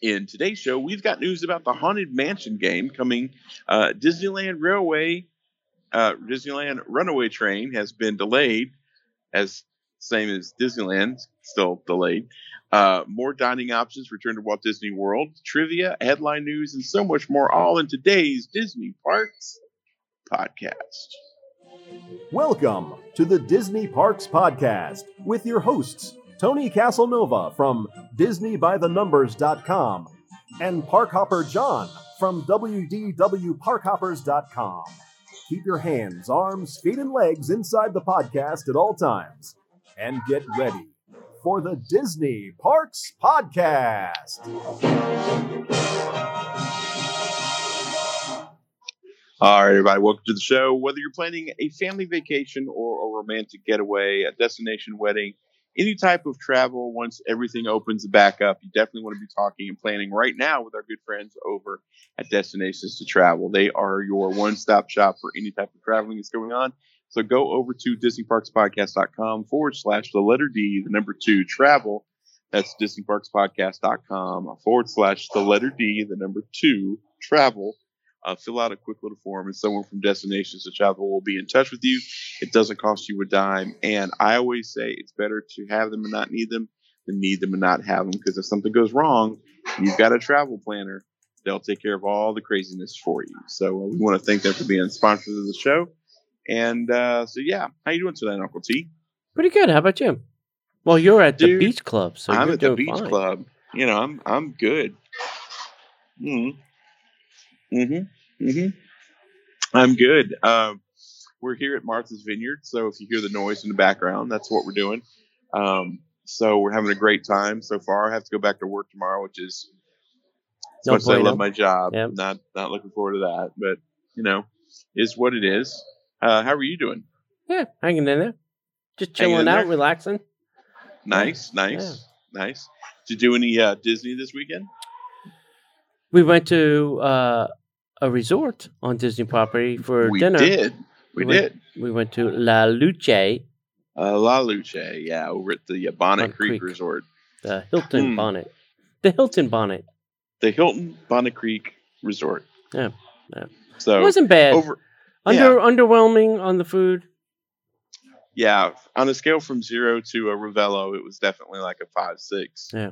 In today's show, we've got news about the Haunted Mansion game coming. Uh, Disneyland Railway, uh, Disneyland Runaway Train has been delayed, as same as Disneyland, still delayed. Uh, more dining options return to Walt Disney World, trivia, headline news, and so much more, all in today's Disney Parks podcast. Welcome to the Disney Parks Podcast with your hosts, Tony Casanova from DisneyByTheNumbers.com and Parkhopper John from WDWParkhoppers.com. Keep your hands, arms, feet, and legs inside the podcast at all times and get ready for the Disney Parks Podcast. All right, everybody, welcome to the show. Whether you're planning a family vacation or a romantic getaway, a destination wedding, any type of travel, once everything opens back up, you definitely want to be talking and planning right now with our good friends over at Destinations to Travel. They are your one stop shop for any type of traveling that's going on. So go over to DisneyParksPodcast.com forward slash the letter D, the number two travel. That's DisneyParksPodcast.com forward slash the letter D, the number two travel. Uh, fill out a quick little form, and someone from Destinations to Travel will be in touch with you. It doesn't cost you a dime. And I always say it's better to have them and not need them than need them and not have them because if something goes wrong, you've got a travel planner. They'll take care of all the craziness for you. So uh, we want to thank them for being sponsors of the show. And uh, so, yeah, how you doing today, Uncle T? Pretty good. How about you? Well, you're at the beach club, so I'm at the beach fine. club. You know, I'm I'm good. Mm-hmm. Mm-hmm. Mm-hmm. I'm good. Um, we're here at Martha's Vineyard, so if you hear the noise in the background, that's what we're doing. Um, so we're having a great time so far. I have to go back to work tomorrow, which is No so much as I love my job. Yep. Not not looking forward to that, but you know, is what it is. Uh, how are you doing? Yeah, hanging in there, just chilling out, there? relaxing. Nice, nice, nice. Did you do any uh, Disney this weekend? We went to uh, a resort on Disney property for dinner. we dinner. did. We, went, did. We went to La Luce, Uh, La Luce, yeah, over at the uh, Bonnet Bonnet Creek, Creek. Resort, the Hilton Hmm. Bonnet, the Hilton Bonnet. the Hilton Bonnet Creek Resort. Yeah, yeah. So it wasn't bad. over, Under underwhelming on the food. yeah, on a scale from zero to a Ravello, it was definitely like a five six. Yeah,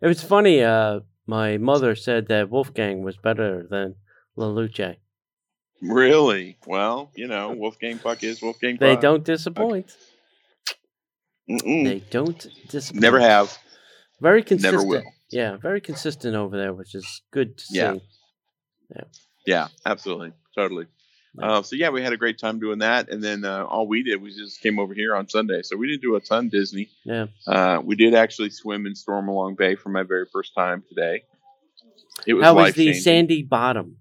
It was funny. Uh, my mother said that Wolfgang was better than La Luce. Really? Well, you know, Wolfgang Puck is Wolfgang. They Puck. don't disappoint. Mm-mm. They don't disappoint. never have. Very consistent. Never will. Yeah, very consistent over there, which is good to Yeah. see. Yeah, Yeah, absolutely, totally. Uh, so yeah, we had a great time doing that, and then uh, all we did was just came over here on Sunday. So we didn't do a ton Disney. Yeah. Uh, we did actually swim in Stormalong Bay for my very first time today. It was How was the sandy bottom?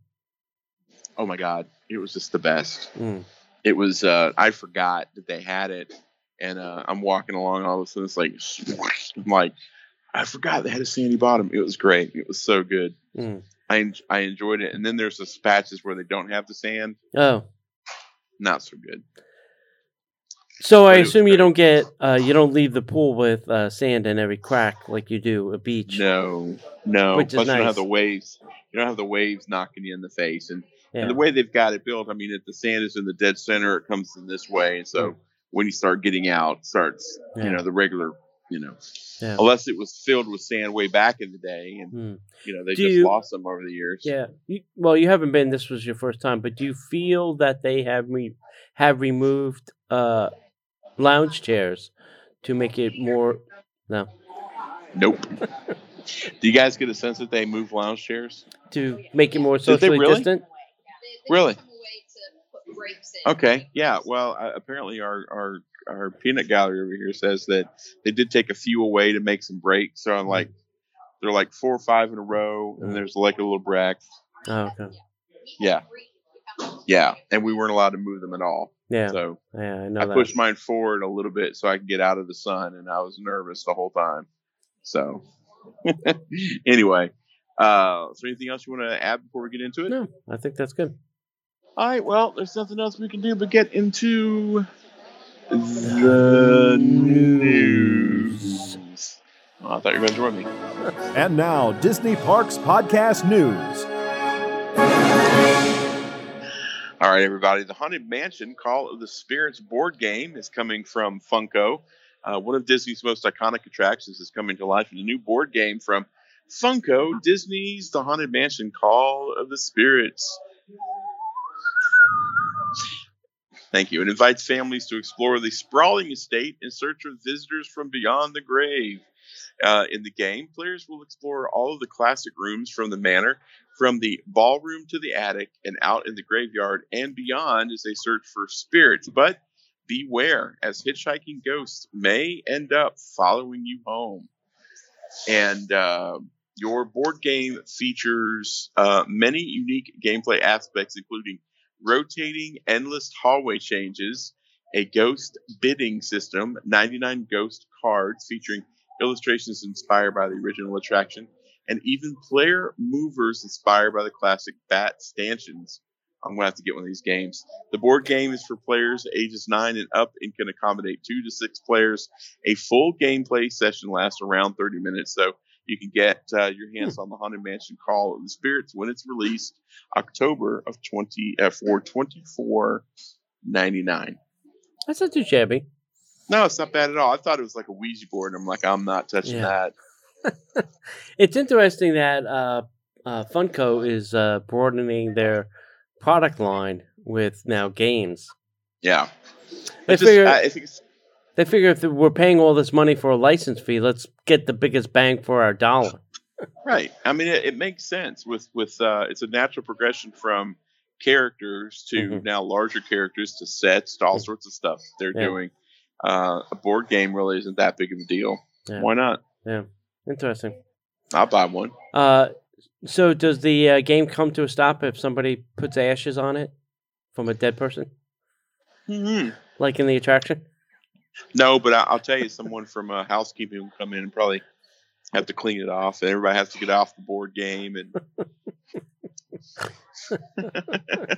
Oh my god, it was just the best. Mm. It was. Uh, I forgot that they had it, and uh, I'm walking along, all of a sudden it's like, I'm like, I forgot they had a sandy bottom. It was great. It was so good. Mm. I I enjoyed it. And then there's the patches where they don't have the sand. Oh, Not so good. so I But was assume you don't get uh, you don't leave the pool with uh, sand in every crack like you do a beach. No, no. Which is Plus, you don't have the waves. You don't have the waves knocking you in the face, and, Yeah. and the way they've got it built. I mean, if the sand is in the dead center, it comes in this way, and so Mm. when you start getting out, it starts Yeah. you know the regular, you know, Yeah. unless it was filled with sand way back in the day, and Mm. you know they Do just you- lost them over the years. Yeah. You, well, you haven't been. This was your first time, but do you feel that they have re- have removed uh, lounge chairs to make it more? No, Nope. Do you guys get a sense that they move lounge chairs? to make it more socially really? distant. Really? Okay. Okay, yeah. Well, uh, apparently our, our our peanut gallery over here says that they did take a few away to make some breaks. So I'm like, they're like four or five in a row, and there's like a little break. Oh, okay. Yeah, yeah. And we weren't allowed to move them at all. Yeah. So yeah, I know I that. pushed mine forward a little bit so I could get out of the sun, and I was nervous the whole time. So anyway, uh, is there anything else you want to add before we get into it? No, I think that's good. All right. Well, there's nothing else we can do but get into the news. Oh, I thought you were going to join me. And now, Disney Parks Podcast News. All right, everybody. The Haunted Mansion Call of the Spirits board game is coming from Funko. Uh, one of Disney's most iconic attractions is coming to life in a new board game from Funko, Disney's The Haunted Mansion Call of the Spirits. Thank you. It invites families to explore the sprawling estate in search of visitors from beyond the grave. Uh, in the game, players will explore all of the classic rooms from the manor, from the ballroom to the attic, and out in the graveyard and beyond as they search for spirits. But beware, as hitchhiking ghosts may end up following you home. And uh, your board game features uh, many unique gameplay aspects, including rotating endless hallway changes, a ghost bidding system, 99 ghost cards featuring illustrations inspired by the original attraction, and even player movers inspired by the classic Bat stanchions. I'm gonna have to get one of these games. The board game is for players ages nine and up and can accommodate two to six players. A full gameplay session lasts around 30 minutes, so you can get uh, your hands on the Haunted Mansion Call of the Spirits when it's released October of 20 uh, for 24.99. That's not too shabby. No, it's not bad at all. I thought it was like a Ouija board, and I'm like, I'm not touching Yeah. that. It's interesting that uh, uh, Funko is uh, broadening their product line with now games. Yeah, It's just- figure I I think it's they figure if we're paying all this money for a license fee, let's get the biggest bang for our dollar. Right. I mean, it, it makes sense with with uh, it's a natural progression from characters to Mhm. now larger characters to sets to all Mhm. sorts of stuff they're Yeah. doing. Uh, a board game really isn't that big of a deal. Yeah. Why not? Yeah. Interesting. I'll buy one. Uh, so does the uh, game come to a stop if somebody puts ashes on it from a dead person, hmm like in the attraction? No, but I, I'll tell you, someone from uh, housekeeping will come in and probably have to clean it off, and everybody has to get off the board game. And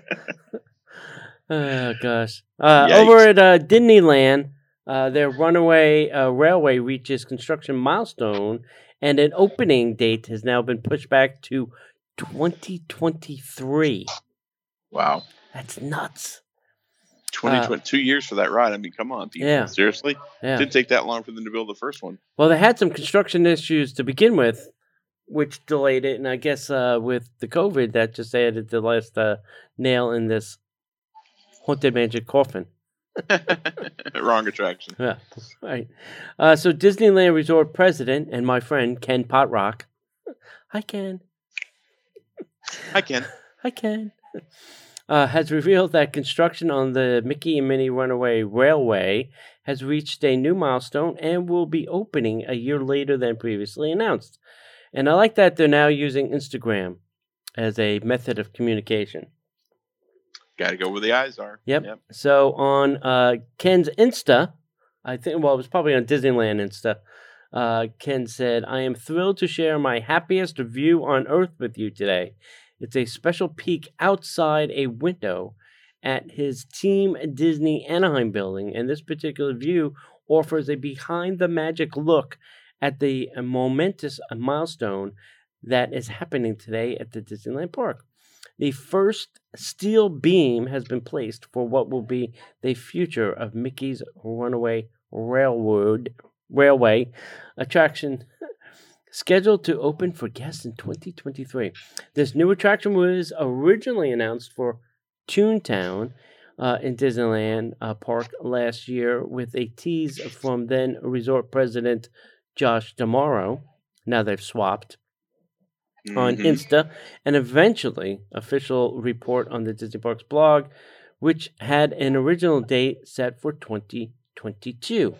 Oh gosh. Uh, over at uh, Disneyland, uh, their runaway uh, railway reaches construction milestone, and an opening date has now been pushed back to 2023. wow, That's nuts. 2020, two years for that ride. I mean, come on, people. Uh, Yeah. Seriously, Yeah. didn't take that long for them to build the first one. Well, they had some construction issues to begin with, which delayed it, and I guess uh, with the COVID, that just added the last uh, nail in this haunted mansion coffin. Wrong attraction. Yeah, right. Uh, so Disneyland Resort president and my friend Ken Potrock, hi Ken, I can. hi Ken, uh, has revealed that construction on the Mickey and Minnie Runaway Railway has reached a new milestone and will be opening a year later than previously announced. And I like that they're now using Instagram as a method of communication. Got to go where the eyes are. Yep. So on uh, Ken's Insta, I think, well, it was probably on Disneyland Insta. Uh, Ken said, I am thrilled to share my happiest view on Earth with you today. It's a special peek outside a window at his Team Disney Anaheim building, and this particular view offers a behind the magic look at the momentous milestone that is happening today at the Disneyland Park. The first steel beam has been placed for what will be the future of Mickey's Runaway Railroad Railway attraction scheduled to open for guests in 2023. This new attraction was originally announced for Toontown uh, in Disneyland uh, Park last year with a tease from then resort president Josh D'Amaro. Now they've swapped on Mhm. Insta, and eventually official report on the Disney Parks blog, which had an original date set for 2022.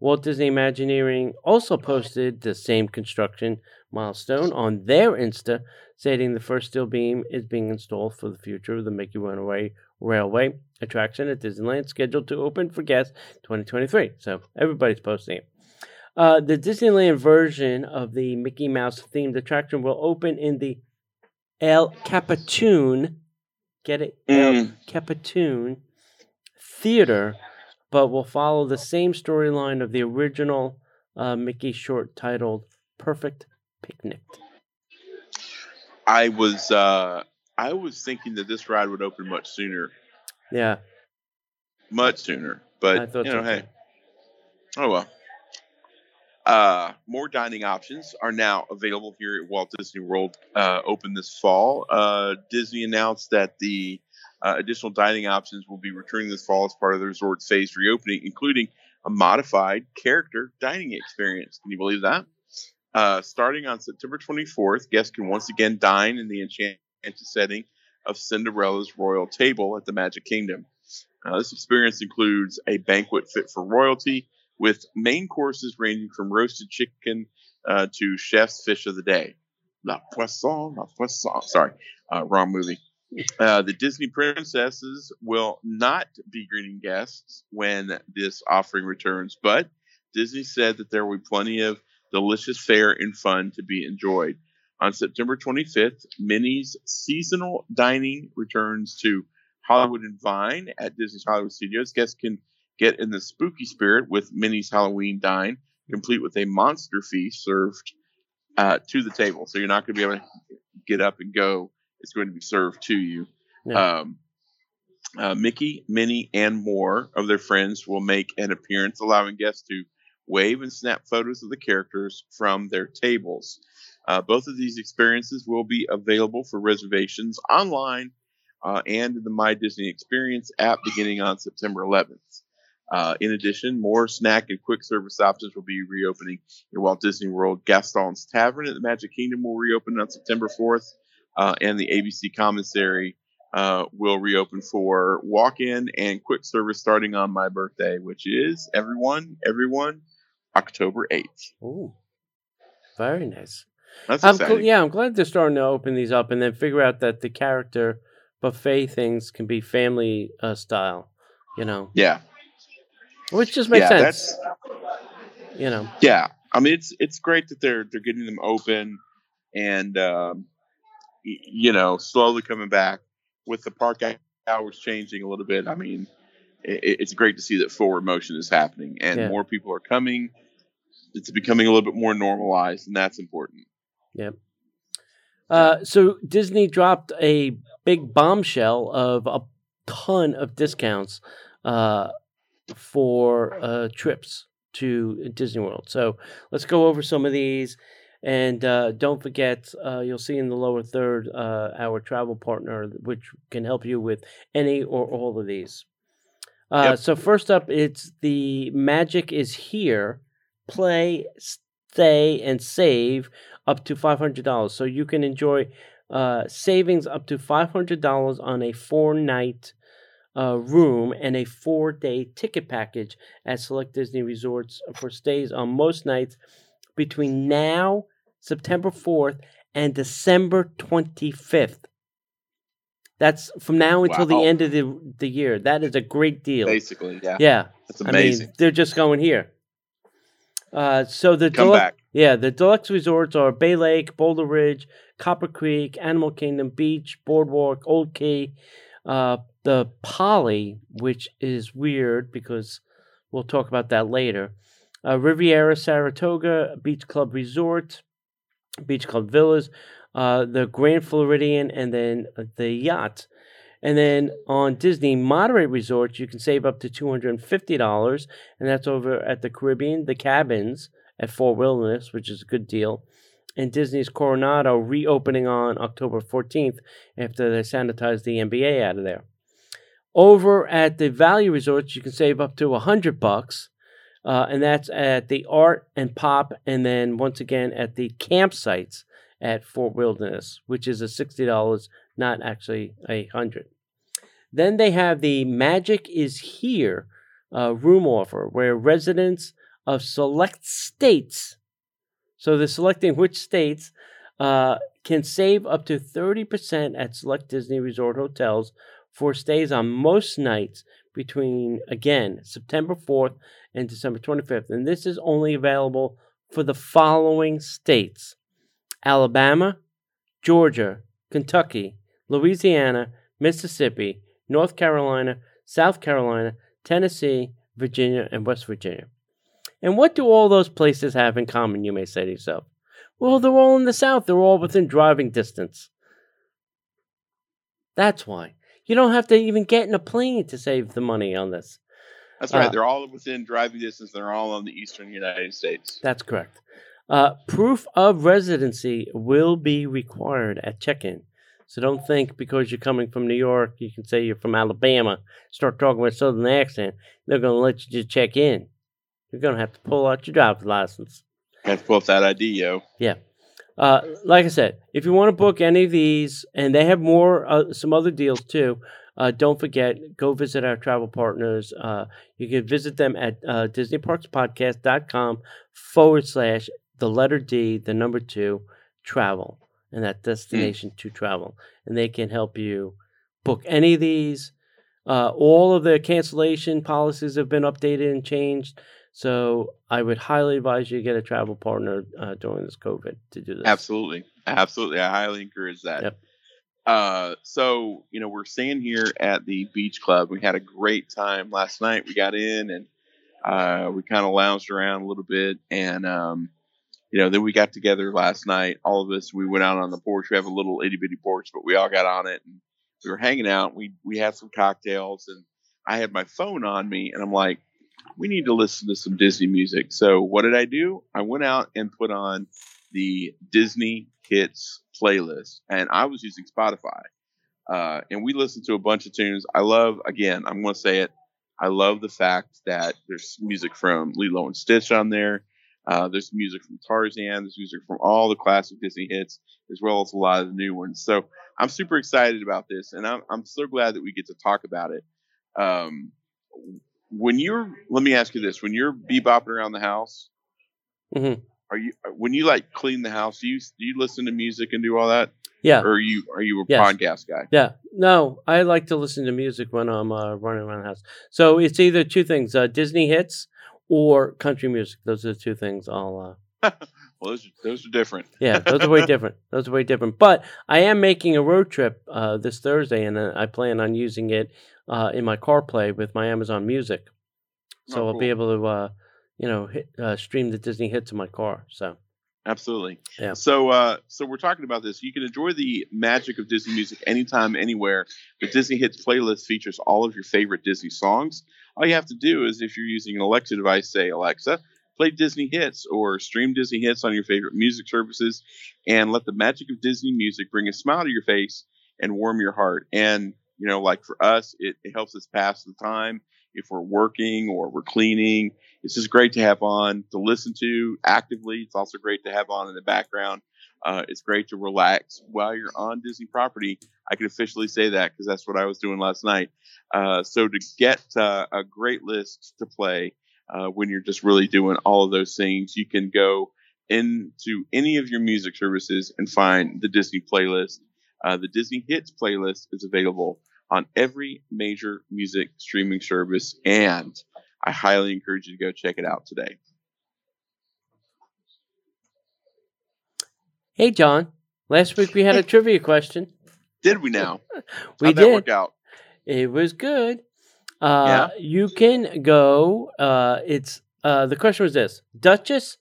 Walt Disney Imagineering also posted the same construction milestone on their Insta, stating the first steel beam is being installed for the future of the Mickey Runaway Railway attraction at Disneyland, scheduled to open for guests 2023. So everybody's posting it. Uh, the Disneyland version of the Mickey Mouse themed attraction will open in the El Capitan, get it? El Mm. Capitan Theater, but will follow the same storyline of the original uh, Mickey short titled "Perfect Picnic." I was uh, I was thinking that this ride would open much sooner, Yeah, much sooner. But you so know, hey, too. oh well. Uh, more dining options are now available here at Walt Disney World. Uh, open this fall. Uh, Disney announced that the uh, additional dining options will be returning this fall as part of the resort's phased reopening, including a modified character dining experience. Can you believe that? Uh, starting on September 24th, guests can once again dine in the enchanted setting of Cinderella's royal table at the Magic Kingdom. Uh, this experience includes a banquet fit for royalty, with main courses ranging from roasted chicken uh, to chef's fish of the day. La poisson, la poisson. Sorry, uh, wrong movie. Uh, the Disney princesses will not be greeting guests when this offering returns, but Disney said that there will be plenty of delicious fare and fun to be enjoyed. On September 25th, Minnie's seasonal dining returns to Hollywood and Vine at Disney's Hollywood Studios. Guests can get in the spooky spirit with Minnie's Halloween Dine, complete with a monster feast served uh, to the table. So you're not going to be able to get up and go. It's going to be served to you. Yeah. Um, uh, Mickey, Minnie, and more of their friends will make an appearance, allowing guests to wave and snap photos of the characters from their tables. Uh, both of these experiences will be available for reservations online uh, and in the My Disney Experience app beginning on September 11th. Uh, in addition, more snack and quick service options will be reopening in Walt Disney World. Gaston's Tavern at the Magic Kingdom will reopen on September 4th, uh, and the ABC Commissary uh, will reopen for walk-in and quick service starting on my birthday, which is everyone, everyone, October 8th. Ooh, very nice. That's I'm exciting. gl- yeah, I'm glad they're starting to open these up and then figure out that the character buffet things can be family uh, style. You know, yeah, which just makes yeah, sense. You know, yeah. I mean, it's it's great that they're they're getting them open, and um, you know, slowly coming back with the park hours changing a little bit. I mean, it, it's great to see that forward motion is happening, and Yeah. more people are coming. It's becoming a little bit more normalized, and that's important. Uh, so Disney dropped a big bombshell of a ton of discounts uh, for uh, trips to Disney World. So let's go over some of these. And uh, don't forget, uh, you'll see in the lower third uh, our travel partner, which can help you with any or all of these. Uh, Yep. So, first up, it's the Magic is Here play, stay, and save up to $500. So you can enjoy uh, savings up to $500 on a four night uh, room and a four day ticket package at select Disney resorts for stays on most nights between now, September 4th, and December 25th. That's from now until Wow. the end of the, the year. That is a great deal. Basically, yeah, Yeah. that's I amazing. mean, they're just going here. Uh, so the Come deluxe- back. yeah, the deluxe resorts are Bay Lake, Boulder Ridge, Copper Creek, Animal Kingdom Beach, Boardwalk, Old Key, uh, the Poly, which is weird because we'll talk about that later. Uh, Riviera, Saratoga, Beach Club Resort, Beach Club Villas, uh, the Grand Floridian, and then the yacht. And then on Disney Moderate Resorts, you can save up to $250, and that's over at the Caribbean, the cabins at Fort Wilderness, which is a good deal. And Disney's Coronado reopening on October 14th after they sanitized the NBA out of there. Over at the Value Resorts, you can save up to 100 bucks, uh, and that's at the Art and Pop, and then once again at the campsites at Fort Wilderness, which is a $60, not actually a 100 Then they have the Magic is Here uh, room offer, where residents of select states, so they're selecting which states, uh, can save up to 30% at select Disney Resort hotels for stays on most nights between, again, September 4th and December 25th. And this is only available for the following states Alabama, Georgia, Kentucky, Louisiana, Mississippi, North Carolina, South Carolina, Tennessee, Virginia, and West Virginia. And what do all those places have in common, you may say to yourself? Well, they're all in the South. They're all within driving distance. That's why. You don't have to even get in a plane to save the money on this. That's right. Uh, They're all within driving distance. They're all on the eastern United States. That's correct. Uh, proof of residency will be required at check in. So don't think because you're coming from New York, you can say you're from Alabama, start talking with a southern accent, they're going to let you just check in. You're going to have to pull out your driver's license. Have to pull up that ID, yo. Yeah. Uh, like I said, if you want to book any of these, and they have more, uh, some other deals too, uh, don't forget, go visit our travel partners. Uh, you can visit them at uh, DisneyParksPodcast.com forward slash the letter D, the number two, travel, and that destination to travel. And they can help you book any of these. Uh, all of the cancellation policies have been updated and changed. So I would highly advise you to get a travel partner uh, during this COVID to do this. Absolutely. Absolutely. I highly encourage that. Yep. Uh, so, you know, we're staying here at the beach club. We had a great time last night. We got in and uh, we kind of lounged around a little bit. And, um, you know, then we got together last night. All of us, we went out on the porch. We have a little itty bitty porch, but we all got on it and we were hanging out. We, we had some cocktails and I had my phone on me and I'm like, we need to listen to some Disney music. So what did I do? I went out and put on the Disney Hits playlist, and I was using Spotify. Uh, and we listened to a bunch of tunes. I love, again, I'm going to say it. I love the fact that there's music from Lilo and Stitch on there. Uh, there's music from Tarzan. There's music from all the classic Disney hits, as well as a lot of the new ones. So I'm super excited about this, and I'm, I'm so glad that we get to talk about it. Um, when you're, let me ask you this: when you're bebopping around the house, Mhm. Are you when you like clean the house? Do you do you listen to music and do all that, Yeah. or are you are you a Yes. podcast guy? Yeah, no, I like to listen to music when I'm uh, running around the house. So it's either two things: uh, Disney hits or country music. Those are the two things I'll. Uh, Well, those are, those are different. yeah, those are way different. Those are way different. But I am making a road trip uh, this Thursday, and uh, I plan on using it uh, in my CarPlay with my Amazon Music. So Oh, I'll be able to, uh, you know, hit, uh, stream the Disney hits in my car. So Absolutely. Yeah. So, uh, so we're talking about this. You can enjoy the magic of Disney music anytime, anywhere. The Disney Hits playlist features all of your favorite Disney songs. All you have to do is, if you're using an Alexa device, say Alexa, play Disney Hits or stream Disney Hits on your favorite music services, and let the magic of Disney music bring a smile to your face and warm your heart. And you know, like for us, it, it helps us pass the time if we're working or we're cleaning. It's just great to have on to listen to actively. It's also great to have on in the background. Uh, it's great to relax while you're on Disney property. I can officially say that because that's what I was doing last night. Uh, so to get uh, a great list to play uh, when you're just really doing all of those things, you can go into any of your music services and find the Disney playlist. Uh, the Disney Hits playlist is available on every major music streaming service, and I highly encourage you to go check it out today. Hey, John. Last week we had a trivia question. Did we now? We How'd that did. work out? It was good. Uh, You can go. Uh, it's uh, the question was this: Duchess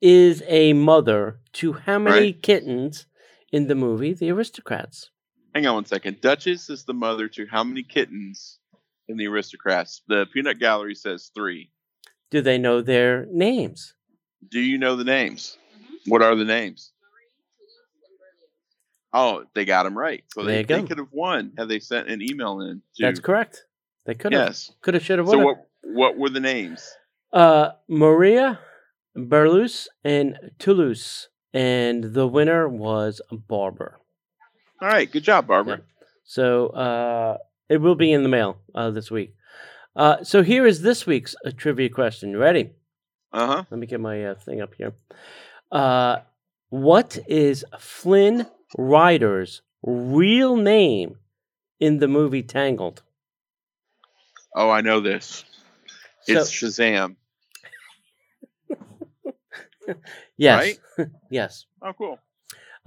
is a mother to how many Right. kittens in the movie The Aristocats? Hang on one second. Duchess is the mother to how many kittens in the aristocats? The peanut gallery says three. Do they know their names? Do you know the names? What are the names? Oh, they got them right. So they, they could have won had they sent an email in. To, That's correct. They could have. Yes. Could have. Should have. So what what were the names? Uh, Maria, Berlioz, and Toulouse, and the winner was Barber. All right, good job, Barbara. So uh, it will be in the mail uh, this week. Uh, so here is this week's uh, trivia question. You ready? Uh huh. Let me get my uh, thing up here. Uh, what is Flynn Rider's real name in the movie Tangled? Oh, I know this. It's Shazam. Yes. yes. Oh, cool.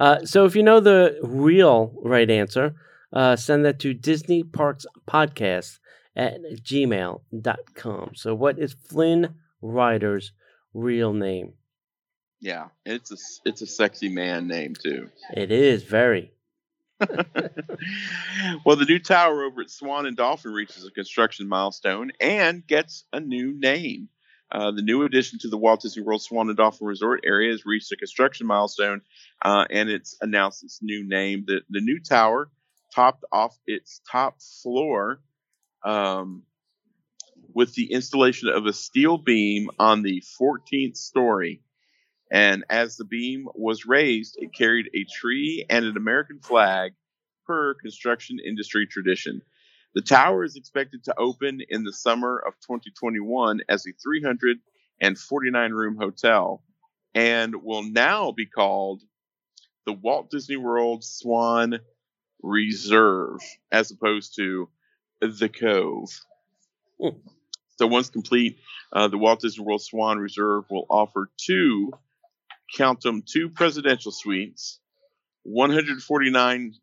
Uh, so if you know the real right answer, uh, send that to Disney Parks Podcast at gmail.com. So what is Flynn Rider's real name. Yeah, it's a it's a sexy man name too. It is very. well, the new tower over at Swan and Dolphin reaches a construction milestone and gets a new name. Uh, the new addition to the Walt Disney World Swan and Dolphin Resort area has reached a construction milestone, uh, and it's announced its new name. The the new tower, topped off its top floor, um, with the installation of a steel beam on the 14th story. And as the beam was raised, it carried a tree and an American flag per construction industry tradition. The tower is expected to open in the summer of 2021 as a 349 room hotel and will now be called the Walt Disney World Swan Reserve as opposed to the Cove. Hmm. So once complete, uh, the Walt Disney World Swan Reserve will offer two, count them, two presidential suites, 149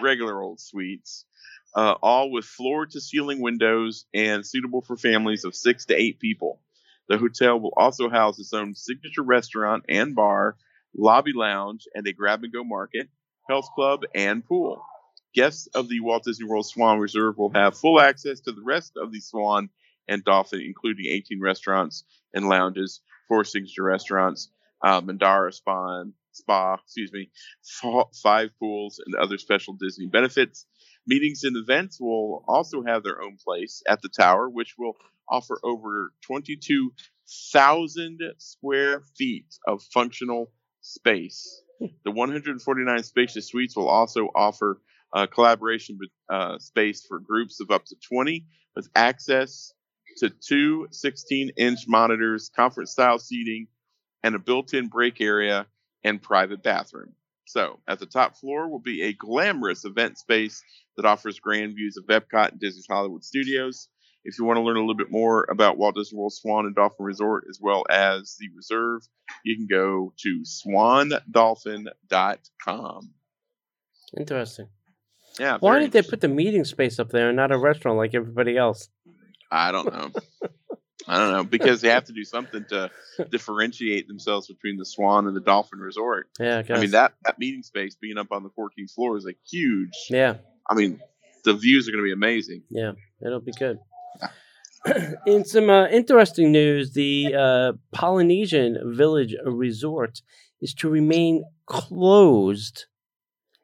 regular old suites, uh, all with floor to ceiling windows and suitable for families of six to eight people. The hotel will also house its own signature restaurant and bar, lobby lounge, and a grab and go market, health club, and pool. Guests of the Walt Disney World Swan Reserve will have full access to the rest of the Swan and Dolphin, including 18 restaurants and lounges, four signature restaurants, uh, Mandara Spa, Spa, excuse me, five pools, and other special Disney benefits. Meetings and events will also have their own place at the tower, which will offer over 22,000 square feet of functional space. The 149 spacious suites will also offer uh, collaboration with, uh, space for groups of up to 20 with access to two 16 inch monitors, conference style seating, and a built in break area and private bathroom. So, at the top floor will be a glamorous event space that offers grand views of Epcot and Disney's Hollywood Studios. If you want to learn a little bit more about Walt Disney World Swan and Dolphin Resort as well as the reserve, you can go to swandolphin.com. Interesting. Yeah. Why did they put the meeting space up there and not a restaurant like everybody else? I don't know. I don't know because they have to do something to differentiate themselves between the Swan and the Dolphin Resort. Yeah, I guess. I mean that that meeting space being up on the 14th floor is like huge. Yeah, I mean the views are going to be amazing. yeah, it'll be good. In some uh, interesting news, the uh, Polynesian Village Resort is to remain closed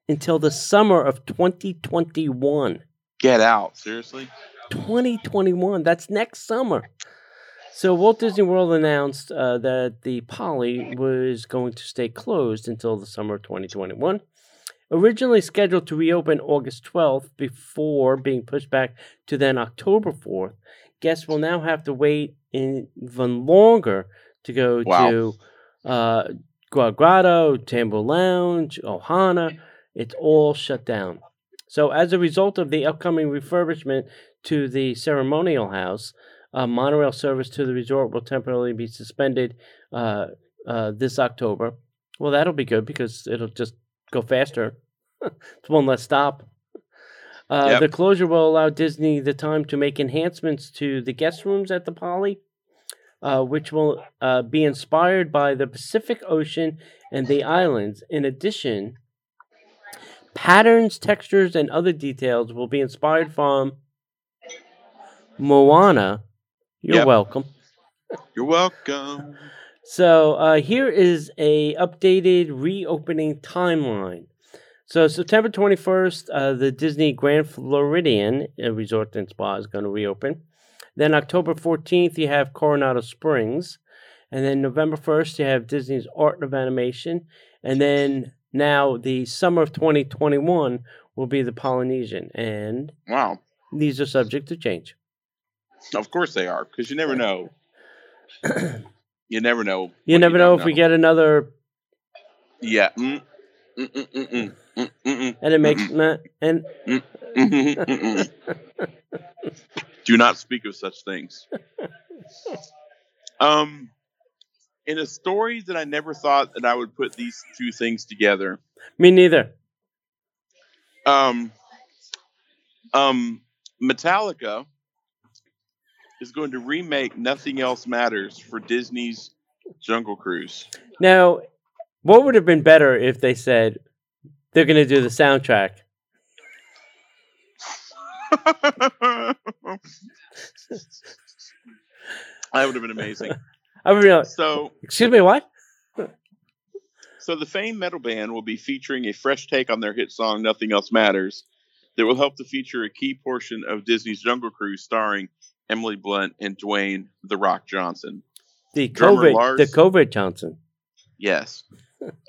until the summer of 2021. Get out, seriously? 2021. That's next summer. So Walt Disney World announced uh, that the Poly was going to stay closed until the summer of 2021. Originally scheduled to reopen August 12th before being pushed back to then October 4th, guests will now have to wait even longer to go Wow. to uh, Grog Grotto, Tambu Lounge, Ohana. It's all shut down. So, as a result of the upcoming refurbishment to the ceremonial house, uh, monorail service to the resort will temporarily be suspended uh, uh, this October. Well, that'll be good because it'll just go faster. it's one less stop. Uh, Yep. The closure will allow Disney the time to make enhancements to the guest rooms at the Poly, uh, which will uh, be inspired by the Pacific Ocean and the islands. In addition, patterns, textures, and other details will be inspired from Moana. You're Yep. welcome. You're welcome. So uh, here is a updated reopening timeline. So September 21st, uh, the Disney Grand Floridian uh, Resort and Spa is going to reopen. Then October 14th, you have Coronado Springs. And then November 1st, you have Disney's Art of Animation. And then now the summer of 2021 will be the Polynesian. And Wow. these are subject to change. Of course they are, because you never know. you never know. You never know don't if we get another, Yeah. Mm, mm, mm, mm, and it makes, and mm, mm. Do not speak of such things. Um, in a story that I never thought that I would put these two things together. me neither. Um, um, Metallica is going to remake Nothing Else Matters for Disney's Jungle Cruise. Now, what would have been better if they said they're going to do the soundtrack? that would have been amazing. I would be like, So, excuse me, what? so the famed metal band will be featuring a fresh take on their hit song "Nothing Else Matters," that will help to feature a key portion of Disney's Jungle Cruise, starring Emily Blunt and Dwayne the Rock Johnson. The Drummer COVID, Lars. the COVID Johnson. Yes.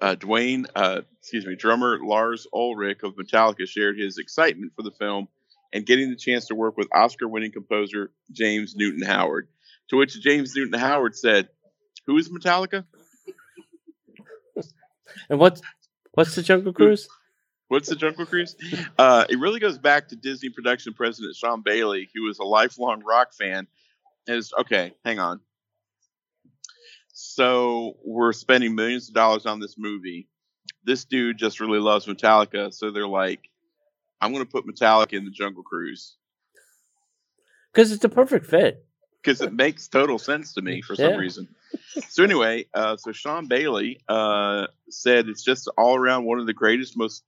Uh, Dwayne, uh, excuse me, drummer Lars Ulrich of Metallica shared his excitement for the film and getting the chance to work with Oscar winning composer James Newton Howard. To which James Newton Howard said, Who is Metallica? And what's what's the Jungle Cruise? What's the Jungle Cruise? Uh, it really goes back to Disney production president Sean Bailey, who was a lifelong rock fan. Is okay, hang on. So we're spending millions of dollars on this movie. This dude just really loves Metallica, so they're like, I'm going to put Metallica in the Jungle Cruise Because it's a perfect fit. because it makes total sense to me for some Yeah. reason. So anyway, uh, so Sean Bailey uh, said it's just all around one of the greatest, most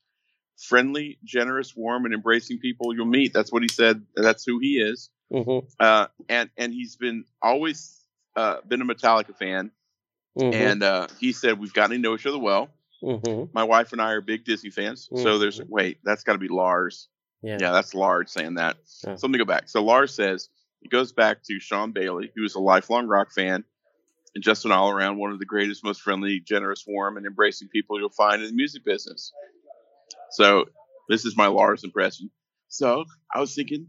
friendly, generous, warm, and embracing people you'll meet. That's what he said. That's who he is. hmm Uh, and and he's been always uh, been a Metallica fan. hmm And uh, he said we've gotten to know each other well. hmm My wife and I are big Disney fans. So there's Mhm. wait, that's got to be Lars. Yeah. Yeah, that's Lars saying that. Yeah. So let me go back. So Lars says it goes back to Sean Bailey, who is a lifelong rock fan and just an all around one of the greatest, most friendly, generous, warm, and embracing people you'll find in the music business. So this is my Lars impression. So I was thinking,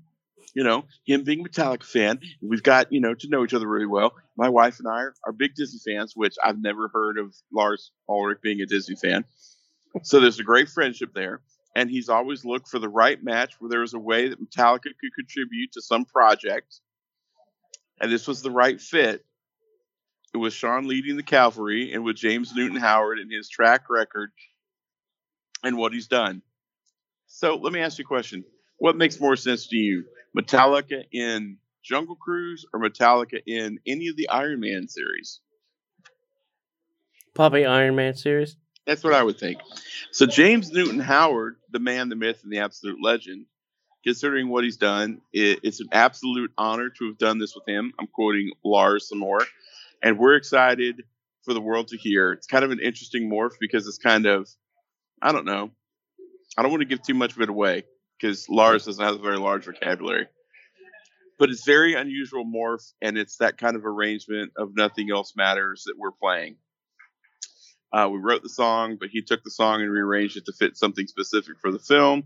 you know, him being a Metallica fan, we've got, you know, to know each other really well. My wife and I are, are big Disney fans, which I've never heard of Lars Ulrich being a Disney fan. So there's a great friendship there and he's always looked for the right match where there was a way that Metallica could contribute to some project. And this was the right fit. It was Sean leading the cavalry and with James Newton Howard and his track record and what he's done. So let me ask you a question. What makes more sense to you? Metallica in Jungle Cruise or Metallica in any of the Iron Man series? Probably Iron Man series. That's what I would think. So James Newton Howard, the man, the myth, and the absolute legend, considering what he's done, it, it's an absolute honor to have done this with him. I'm quoting Lars some more, and we're excited for the world to hear. It's kind of an interesting morph because it's kind of, I don't know, I don't want to give too much of it away because Lars doesn't have a very large vocabulary. But it's very unusual morph, and it's that kind of arrangement of nothing else matters that we're playing. Uh, we wrote the song, but he took the song and rearranged it to fit something specific for the film.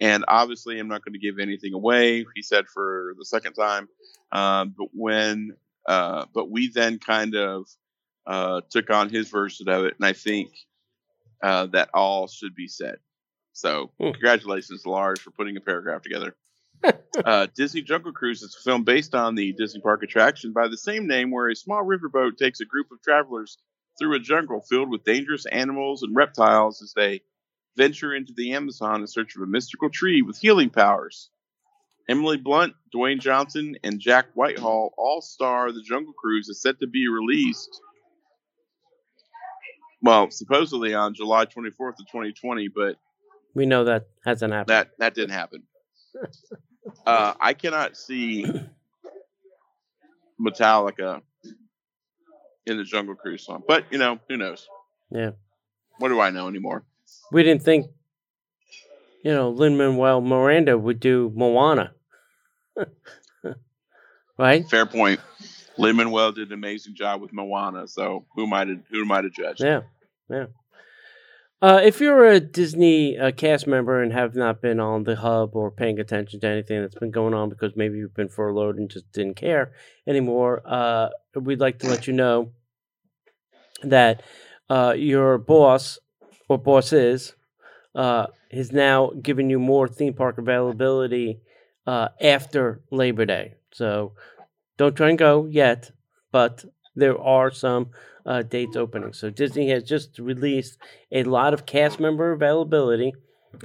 And obviously, I'm not going to give anything away. He said for the second time, um, but when, uh, but we then kind of uh, took on his version of it, and I think uh, that all should be said. So, Hmm. congratulations, Lars, for putting a paragraph together. uh, Disney Jungle Cruise is a film based on the Disney Park attraction by the same name, where a small riverboat takes a group of travelers through a jungle filled with dangerous animals and reptiles as they venture into the Amazon in search of a mystical tree with healing powers. Emily Blunt, Dwayne Johnson, and Jack Whitehall all star the Jungle Cruise is set to be released. Well, supposedly on July 24th of 2020, but We know that hasn't happened. that that didn't happen. Uh, I cannot see Metallica in the Jungle Cruise song, but you know, who knows? yeah. What do I know anymore? We didn't think, you know, Lin Manuel Miranda would do Moana. right? Fair point. Lin Manuel did an amazing job with Moana, so who to who am I to judge? Yeah. Yeah. Uh, if you're a Disney uh, cast member and have not been on the hub or paying attention to anything that's been going on because maybe you've been furloughed and just didn't care anymore, uh, we'd like to let you know that uh, your boss or bosses uh, is now giving you more theme park availability uh, after Labor Day. So don't try and go yet, but there are some uh, dates opening. So Disney has just released a lot of cast member availability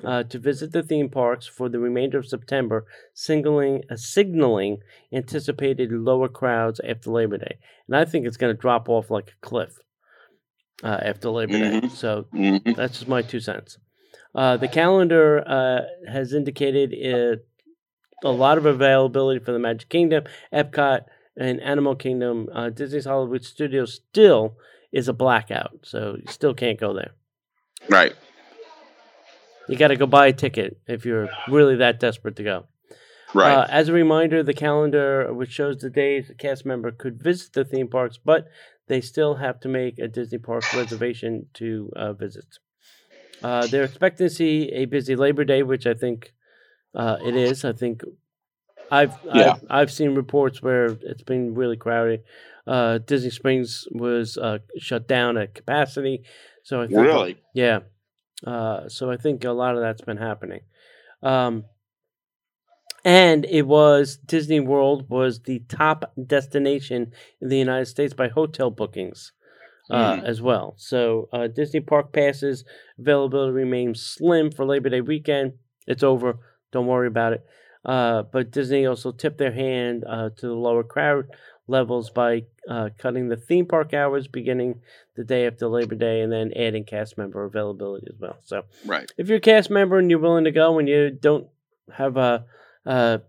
uh, to visit the theme parks for the remainder of September, signaling, uh, signaling anticipated lower crowds after Labor Day. And I think it's going to drop off like a cliff uh, after Labor Day. Mhm. So Mhm. that's just my two cents. Uh, the calendar uh, has indicated it, a lot of availability for the Magic Kingdom, Epcot, and Animal Kingdom. Uh, Disney's Hollywood Studios still is a blackout, so you still can't go there. Right. You got to go buy a ticket if you're really that desperate to go. Right. Uh, as a reminder, the calendar, which shows the days a cast member could visit the theme parks, but they still have to make a Disney Park reservation to uh, visit. Uh, they're expecting to see a busy Labor Day, which I think uh, it is. I think I've, Yeah. I've I've seen reports where it's been really crowded. Uh, Disney Springs was uh, shut down at capacity, so I think really? yeah. Uh, so I think a lot of that's been happening. Um, and it was Disney World was the top destination in the United States by hotel bookings uh, Mm. as well. So uh, Disney Park passes availability remains slim for Labor Day weekend. It's over. Don't worry about it. Uh, but Disney also tipped their hand uh, to the lower crowd levels by uh, cutting the theme park hours beginning the day after Labor Day and then adding cast member availability as well. So Right. if you're a cast member and you're willing to go and you don't have a a,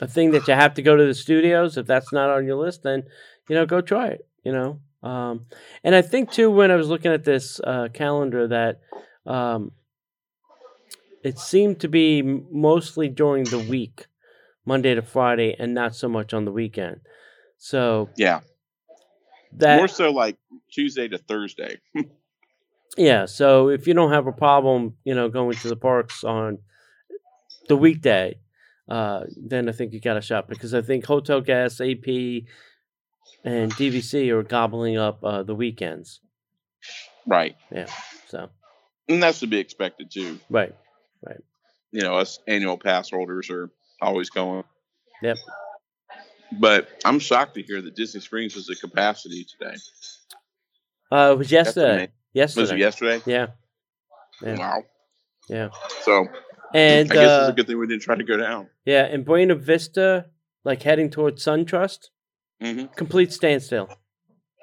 a thing that you have to go to the studios, if that's not on your list, then you know go try it. You know, um, and I think too when I was looking at this uh, calendar that um, it seemed to be mostly during the week, Monday to Friday, and not so much on the weekend. So Yeah. that More so like Tuesday to Thursday. Yeah, so if you don't have a problem, you know, going to the parks on the weekday, uh, then I think you got a shot because I think Hotel Gas, AP, and DVC are gobbling up uh, the weekends. right. Yeah. So And that's to be expected too. right, You know, us annual pass holders are always going. Yep. But I'm shocked to hear that Disney Springs was at capacity today. uh, it was yesterday. Yesterday, Was it yesterday? yeah, Yeah. Wow. yeah, So and I guess uh, it's a good thing we didn't try to go down. yeah, and Buena Vista, like heading towards SunTrust, hmm complete standstill.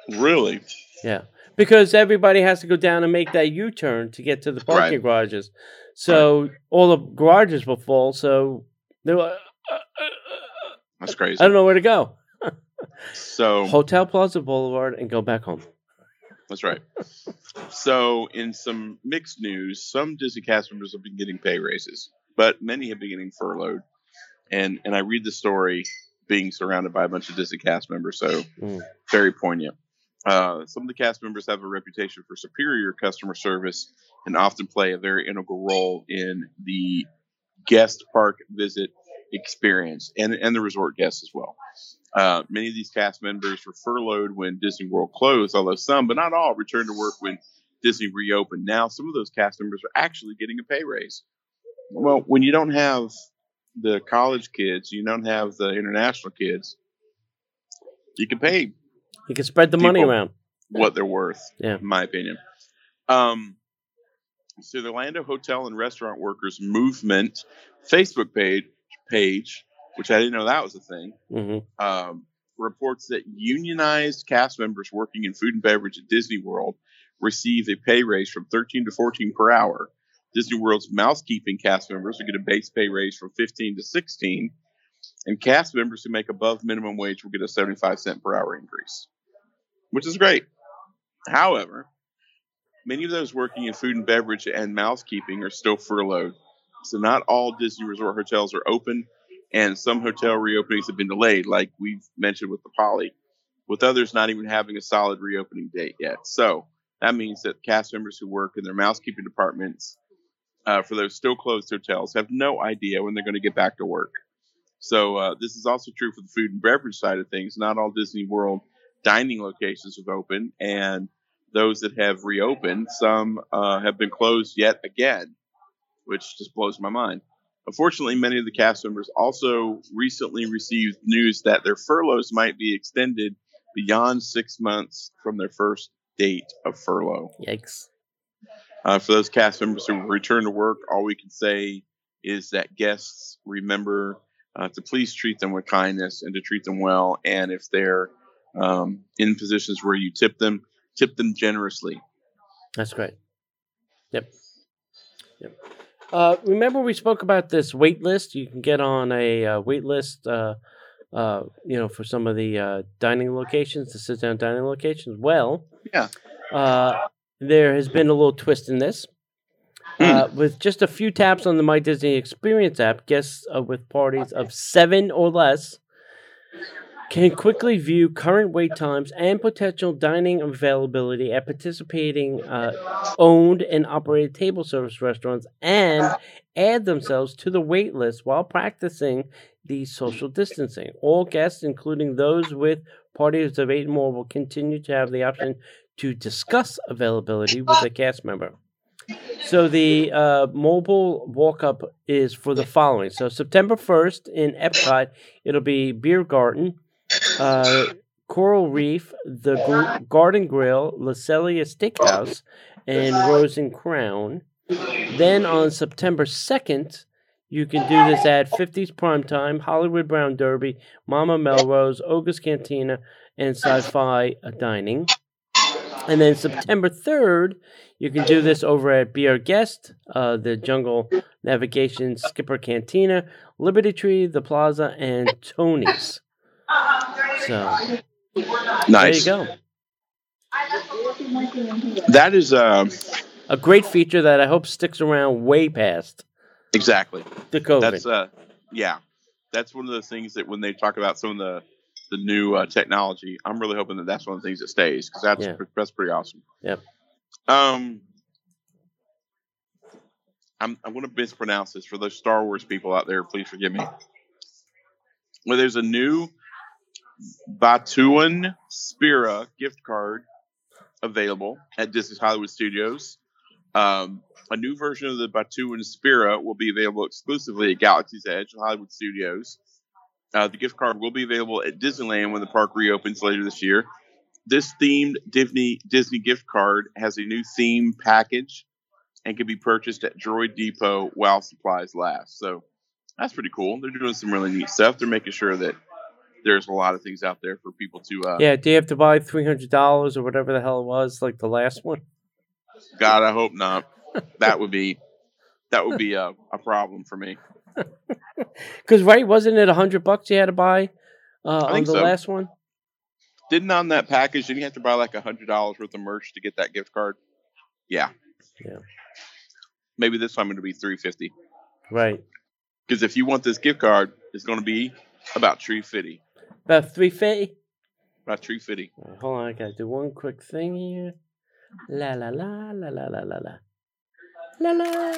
Really? Yeah, because everybody has to go down and make that U turn to get to the parking Right. garages. So all the garages were full. So they were, uh, uh, uh, That's crazy. I don't know where to go. So Hotel Plaza Boulevard and go back home. That's right. So, in some mixed news, some Disney cast members have been getting pay raises, but many have been getting furloughed. And and I read the story being surrounded by a bunch of Disney cast members, so Mm. very poignant. Uh, some of the cast members have a reputation for superior customer service and often play a very integral role in the guest park visit experience and, and the resort guests as well. Uh, many of these cast members were furloughed when Disney World closed, although some, but not all, returned to work when Disney reopened. Now, some of those cast members are actually getting a pay raise. Well, when you don't have the college kids, you don't have the international kids, you can pay You can spread the money around. what they're worth, Yeah. in my opinion. Um, so the Orlando Hotel and Restaurant Workers Movement Facebook page, page, which I didn't know that was a thing, hmm um, reports that unionized cast members working in food and beverage at Disney World receive a pay raise from 13 to 14 per hour. Disney World's mousekeeping cast members will get a base pay raise from 15 to 16, and cast members who make above minimum wage will get a 75 cent per hour increase, which is great. However, many of those working in food and beverage and mousekeeping are still furloughed, so not all Disney Resort hotels are open and some hotel reopenings have been delayed, like we've mentioned with the Poly, with others not even having a solid reopening date yet. So that means that cast members who work in their mousekeeping departments uh, for those still closed hotels have no idea when they're going to get back to work. So uh, this is also true for the food and beverage side of things. Not all Disney World dining locations have opened, and those that have reopened, some uh, have been closed yet again, which just blows my mind. Unfortunately, many of the cast members also recently received news that their furloughs might be extended beyond six months from their first date of furlough. Yikes. Uh, for those cast members who return to work, all we can say is that guests remember uh, to please treat them with kindness and to treat them well. And if they're um, in positions where you tip them, tip them generously. That's great. Yep. Yep. Uh, remember, we spoke about this wait list. You can get on a uh, wait list, uh, uh, you know, for some of the uh, dining locations, the sit down dining locations. Well, Yeah. uh, there has been a little twist in this. Uh, with just a few taps on the My Disney Experience app, guests uh, with parties of seven or less can quickly view current wait times and potential dining availability at participating uh, owned and operated table service restaurants and add themselves to the wait list while practicing the social distancing. All guests, including those with parties of eight or more, will continue to have the option to discuss availability with a cast member. So the uh, mobile walk up is for the following. So September 1st in Epcot, it'll be Beer Garden, uh, Coral Reef, the Gr- Garden Grill, Le Cellier Steakhouse, and Rose and Crown. Then on September 2nd, you can do this at 50s Primetime, Hollywood Brown Derby, Mama Melrose, Oga's Cantina, and Sci Fi Dining. And then September 3rd, you can do this over at Be Our Guest, uh, the Jungle Navigation Skipper Cantina, Liberty Tree, The Plaza, and Tony's. So Nice. there you go. That is uh, A great feature that I hope sticks around way past exactly. the COVID. That's uh, yeah. That's one of those things that when they talk about some of the the new uh, technology, I'm really hoping that that's one of the things that stays because that's Yeah. that's pretty awesome. Yep. Um, I'm I'm going to mispronounce this for those Star Wars people out there. Please forgive me. Well, there's a new Batuan Spira gift card available at Disney's Hollywood Studios. Um, a new version of the Batuan Spira will be available exclusively at Galaxy's Edge and Hollywood Studios. Uh, the gift card will be available at Disneyland when the park reopens later this year. This themed Disney Disney gift card has a new theme package and can be purchased at Droid Depot while supplies last. So that's pretty cool. They're doing some really neat stuff. They're making sure that there's a lot of things out there for people to. Uh, yeah, do you have to buy $300 or whatever the hell it was, like the last one? God, I hope not. That would be that would be a, a problem for me. Because, right, wasn't it a 100 bucks you had to buy uh, on the so. last one? Didn't on that package, didn't you have to buy like a hundred dollars worth of merch to get that gift card? Yeah. Yeah. Maybe this time it'll be three fifty. Right. Because if you want this gift card, it's going to be about tree fitty. About 350 About tree fitty. Alright, Hold on, I gotta do one quick thing here. La la la la la la la la. La la.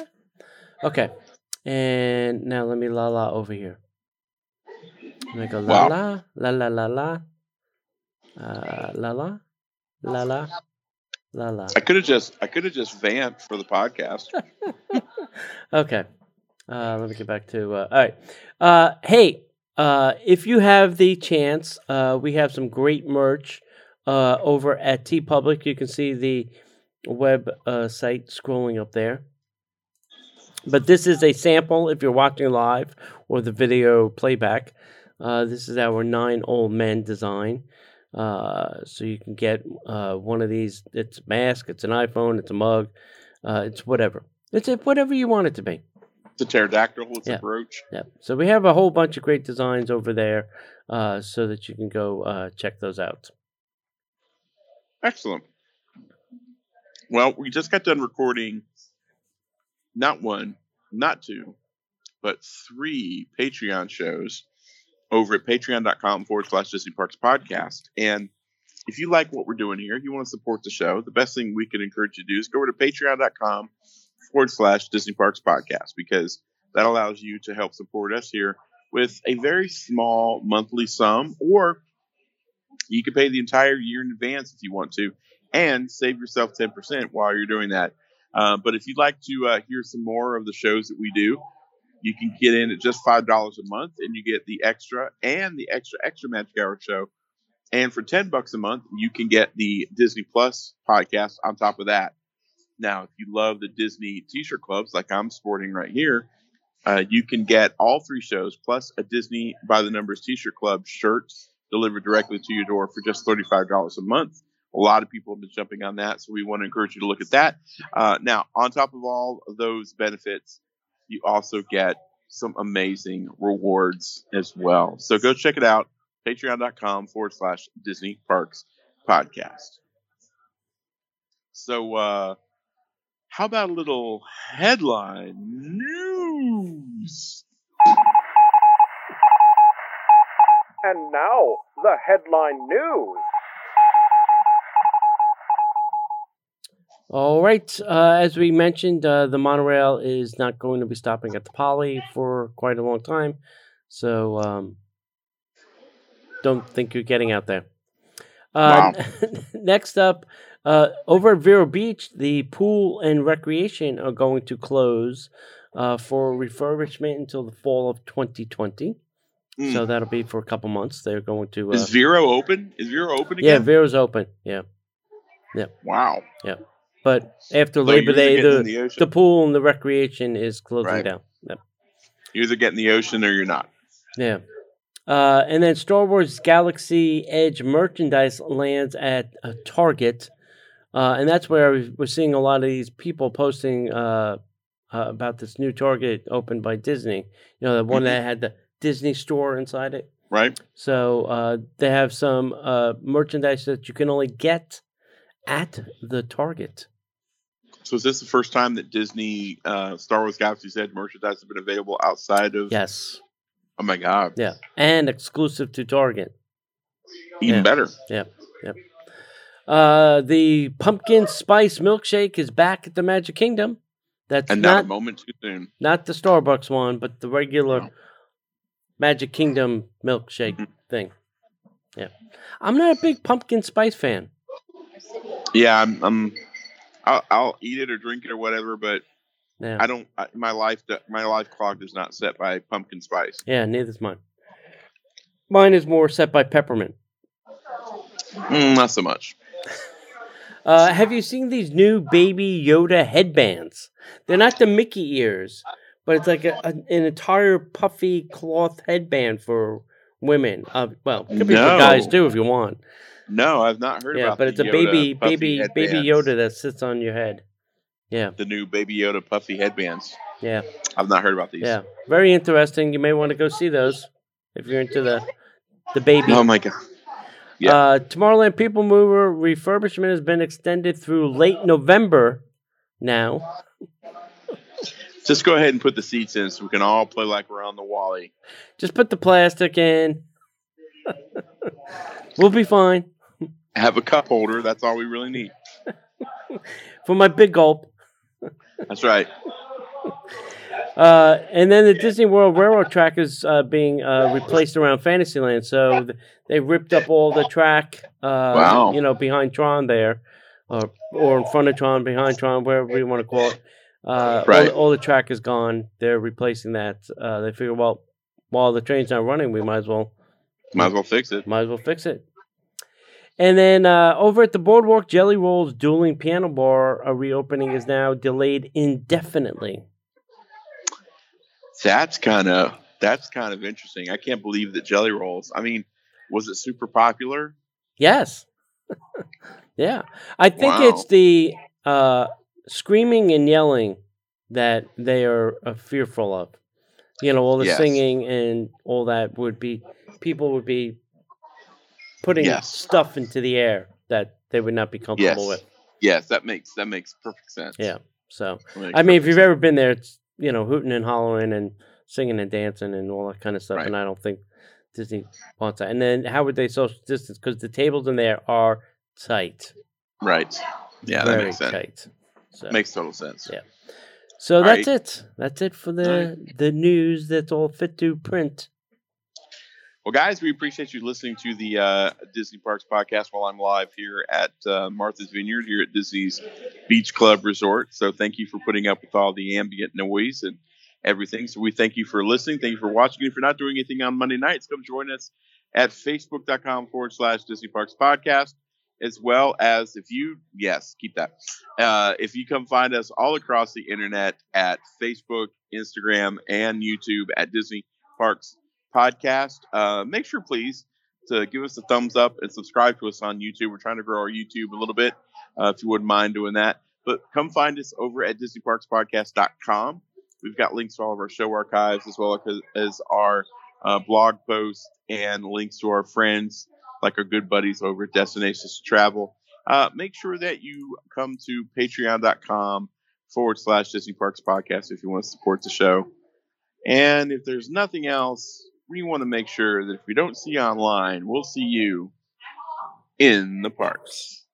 Okay. And now let me la la over here. Me go la Wow. la la la la la. Uh, la la la la la la. I could have just I could have just vamped for the podcast. Okay. Uh, let me get back to. Uh, all right. Uh, hey, uh, if you have the chance, uh, we have some great merch uh, over at TeePublic. You can see the web uh, site scrolling up there. But this is a sample if you're watching live or the video playback. Uh, this is our nine old men design. Uh, so you can get uh, one of these. It's a mask, it's an iPhone, it's a mug, uh, it's whatever. It's whatever you want it to be. It's a pterodactyl. It's Yeah. a brooch. Yep. So we have a whole bunch of great designs over there, uh, so that you can go uh, check those out. Excellent. Well, we just got done recording not one, not two, but three Patreon shows over at patreon.com forward slash Disney Parks Podcast. And if you like what we're doing here, if you want to support the show, the best thing we can encourage you to do is go over to patreon.com forward slash Disney Parks Podcast because that allows you to help support us here with a very small monthly sum, or you can pay the entire year in advance if you want to and save yourself 10% while you're doing that. Uh, but if you'd like to uh, hear some more of the shows that we do, you can get in at just $5 a month and you get the extra and the extra, extra Magic Hour show. And for 10 bucks a month, you can get the Disney Plus podcast on top of that. Now, if you love the Disney T-shirt clubs, like I'm sporting right here, uh, you can get all three shows plus a Disney by the Numbers T-shirt club shirt delivered directly to your door for just thirty-five dollars a month. A lot of people have been jumping on that, so we want to encourage you to look at that. Uh, now, on top of all of those benefits, you also get some amazing rewards as well. So go check it out, patreon.com forward slash Disney Parks Podcast. So, uh, how about a little headline news? And now, the headline news. All right. Uh, as we mentioned, uh, the monorail is not going to be stopping at the Poly for quite a long time. So um, don't think you're getting out there. Uh, next up, uh, over at Vero Beach, the pool and recreation are going to close uh, for refurbishment until the fall of 2020. Mm. So that'll be for a couple months. They're going to. Is Uh, Vero open? Is Vero open again? yeah. Vero's open. Yeah. Yeah. Wow. But after So Labor Day, the, the the pool and the recreation is closing Right. down. Yep. You're either getting the ocean or you're not. Yeah. Uh, and then Star Wars Galaxy Edge merchandise lands at uh, Target. Uh, and that's where we're seeing a lot of these people posting uh, uh, about this new Target opened by Disney. You know, the one that had the Disney store inside it. Right? So uh, they have some uh, merchandise that you can only get at the Target. So is this the first time that Disney uh, Star Wars Galaxy's Edge merchandise has been available outside of? Yes. Oh my God! Yeah. And exclusive to Target. Even better. Yeah. better. Uh, the pumpkin spice milkshake is back at the Magic Kingdom. That's And not, not a moment too soon. not the Starbucks one, but the regular No. Magic Kingdom milkshake Mhm. thing. Yeah, I'm not a big pumpkin spice fan. Yeah, I'm. I'm I'll, I'll eat it or drink it or whatever, but Yeah, I don't. I, my life, my life clock is not set by pumpkin spice. yeah, neither's mine. Mine is more set by peppermint. Mm, not so much. Uh, have you seen these new baby Yoda headbands? They're not the Mickey ears, but it's like a, a- an entire puffy cloth headband for women. Uh, well, it could be for guys too if you want. No, I've not heard Yeah, about. Yeah, but it's a Yoda baby, puffy baby, baby headbands. Yoda that sits on your head. Yeah, The new Baby Yoda puffy headbands. yeah, I've not heard about these. yeah. Very interesting. You may want to go see those if you're into the the baby. Oh my god. yeah. Uh, Tomorrowland People Mover refurbishment has been extended through late November. Now, Just go ahead and put the seats in so we can all play like we're on the WALL-E. just put the plastic in. we'll be fine. Have a cup holder. That's all we really need. For my big gulp. That's right. Uh, and then the Disney World Railroad track is uh, being uh, replaced around Fantasyland. So th- they ripped up all the track, uh, Wow. you know, behind Tron there, or or in front of Tron, behind Tron, wherever you want to call it. Uh, Right. all, all the track is gone. They're replacing that. Uh, they figure, well, while the train's not running, we might as well Might as well fix it. might as well fix it. And then uh, over at the Boardwalk, Jelly Roll's dueling piano bar a reopening is now delayed indefinitely. That's kind of that's kind of interesting. I can't believe that Jelly Rolls. I mean, was it super popular? Yes. yeah. I think Wow. it's the uh, screaming and yelling that they are uh, fearful of. You know, all the Yes. singing and all that would be, people would be putting Yes. stuff into the air that they would not be comfortable Yes. with. Yes, that makes that makes perfect sense. Yeah. So, I mean, if you've sense. ever been there, it's, you know, hooting and hollering and singing and dancing and all that kind of stuff. Right. And I don't think Disney wants that. And then how would they social distance? Because the tables in there are tight. right, yeah, that makes sense. tight. So, Makes total sense. Yeah. so All that's right. it. That's it for the the news that's all fit to print. Well, guys, we appreciate you listening to the uh, Disney Parks podcast while I'm live here at uh, Martha's Vineyard here at Disney's Beach Club Resort. So, thank you for putting up with all the ambient noise and everything. So, we thank you for listening. Thank you for watching. If you're not doing anything on Monday nights, come join us at facebook.com forward slash Disney Parks podcast. as well as if you yes keep that uh, if you come find us all across the internet at facebook instagram and youtube at disney parks podcast uh, make sure please to give us a thumbs up and subscribe to us on youtube we're trying to grow our youtube a little bit uh, if you wouldn't mind doing that but come find us over at disneyparkspodcast.com we've got links to all of our show archives as well as, our uh, blog posts and links to our friends like our good buddies over at Destinations Travel. Uh, make sure that you come to patreon.com forward slash Disney Parks Podcast if you want to support the show. And if there's nothing else, we want to make sure that if we don't see online, we'll see you in the parks.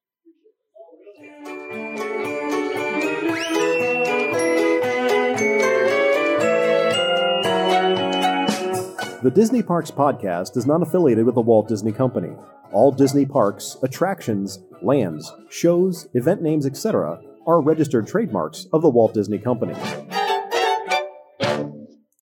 The Disney Parks podcast is not affiliated with the Walt Disney Company. All Disney parks, attractions, lands, shows, event names, etc., are registered trademarks of the Walt Disney Company.